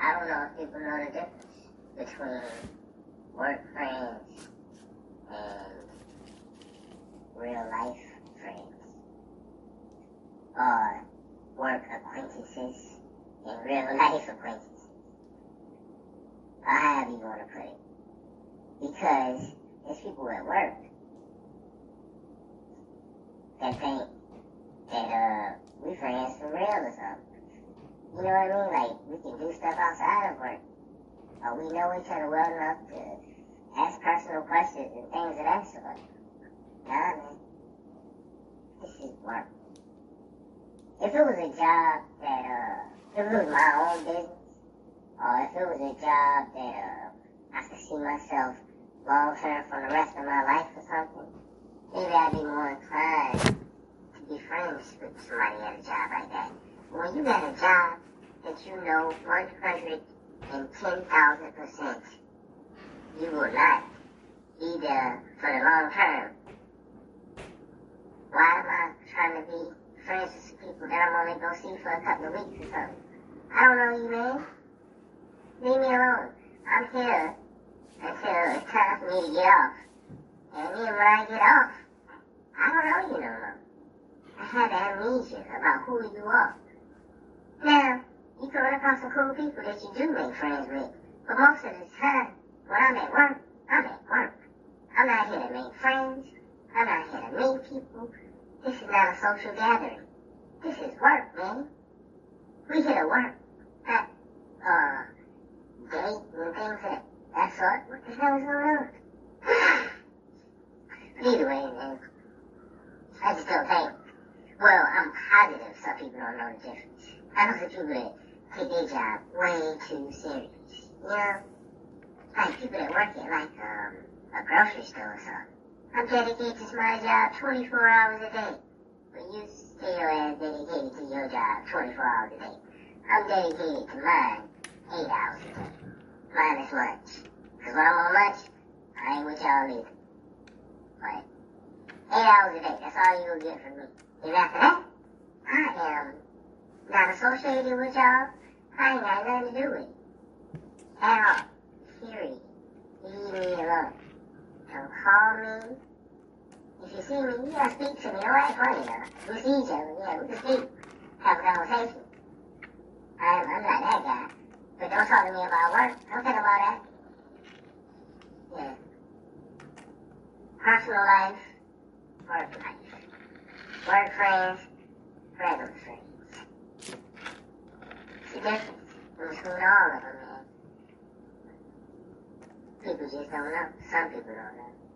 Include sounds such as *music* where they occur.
I don't know if people know the difference between work friends and real life friends. Or work acquaintances and real life acquaintances. Or however you want to put it. Because there's people at work that think that uh we friends for real or something. You know what I mean? Like we can do stuff outside of work. Or we know each other well enough to ask personal questions and things of that sort. Nah man. This is work. If it was a job that uh if it was my own business, or if it was a job that uh I could see myself long term for the rest of my life or something, maybe I'd be more inclined to be friends with somebody at a job like that. When you got a job that you know 110,000% you will not, either for the long term, why am I trying to be friends with people that I'm only going to see for a couple of weeks or something? I don't know you, man. Leave me alone. I'm here until it's time for me to get off. And then when I get off, I don't know you no more. I have amnesia about who you are. Now, you can run across some cool people that you do make friends with, but most of the time, when I'm at work, I'm at work. I'm not here to make friends. I'm not here to meet people. This is not a social gathering. *sighs* This is work, man. We here to work. Not, uh, date and things that, that sort. What the hell is going on? Either way, man, I just don't think. Well, I'm positive some people don't know the difference. I know some people that take their job way too serious. You know? Like people that work at like um, a grocery store or something. I'm dedicated to my job 24 hours a day. But you still as dedicated to your job 24 hours a day. I'm dedicated to mine 8 hours a day. Minus lunch. Cause when I'm on lunch, I ain't with y'all either. But 8 hours a day, that's all you'll get from me. And after that, I am not associated with y'all. I ain't got nothing to do with it. At all. Period. Leave me alone. Don't call me. If you see me, you gotta speak to me. Don't act funny now. We see each other. Yeah, we can speak. Have a conversation. I'm, I'm not that guy. But don't talk to me about work. Don't think about that. Yeah. Personal life, work life. Work friends, regular friends. It's the difference between all of them, man. People just don't know. Some people don't know.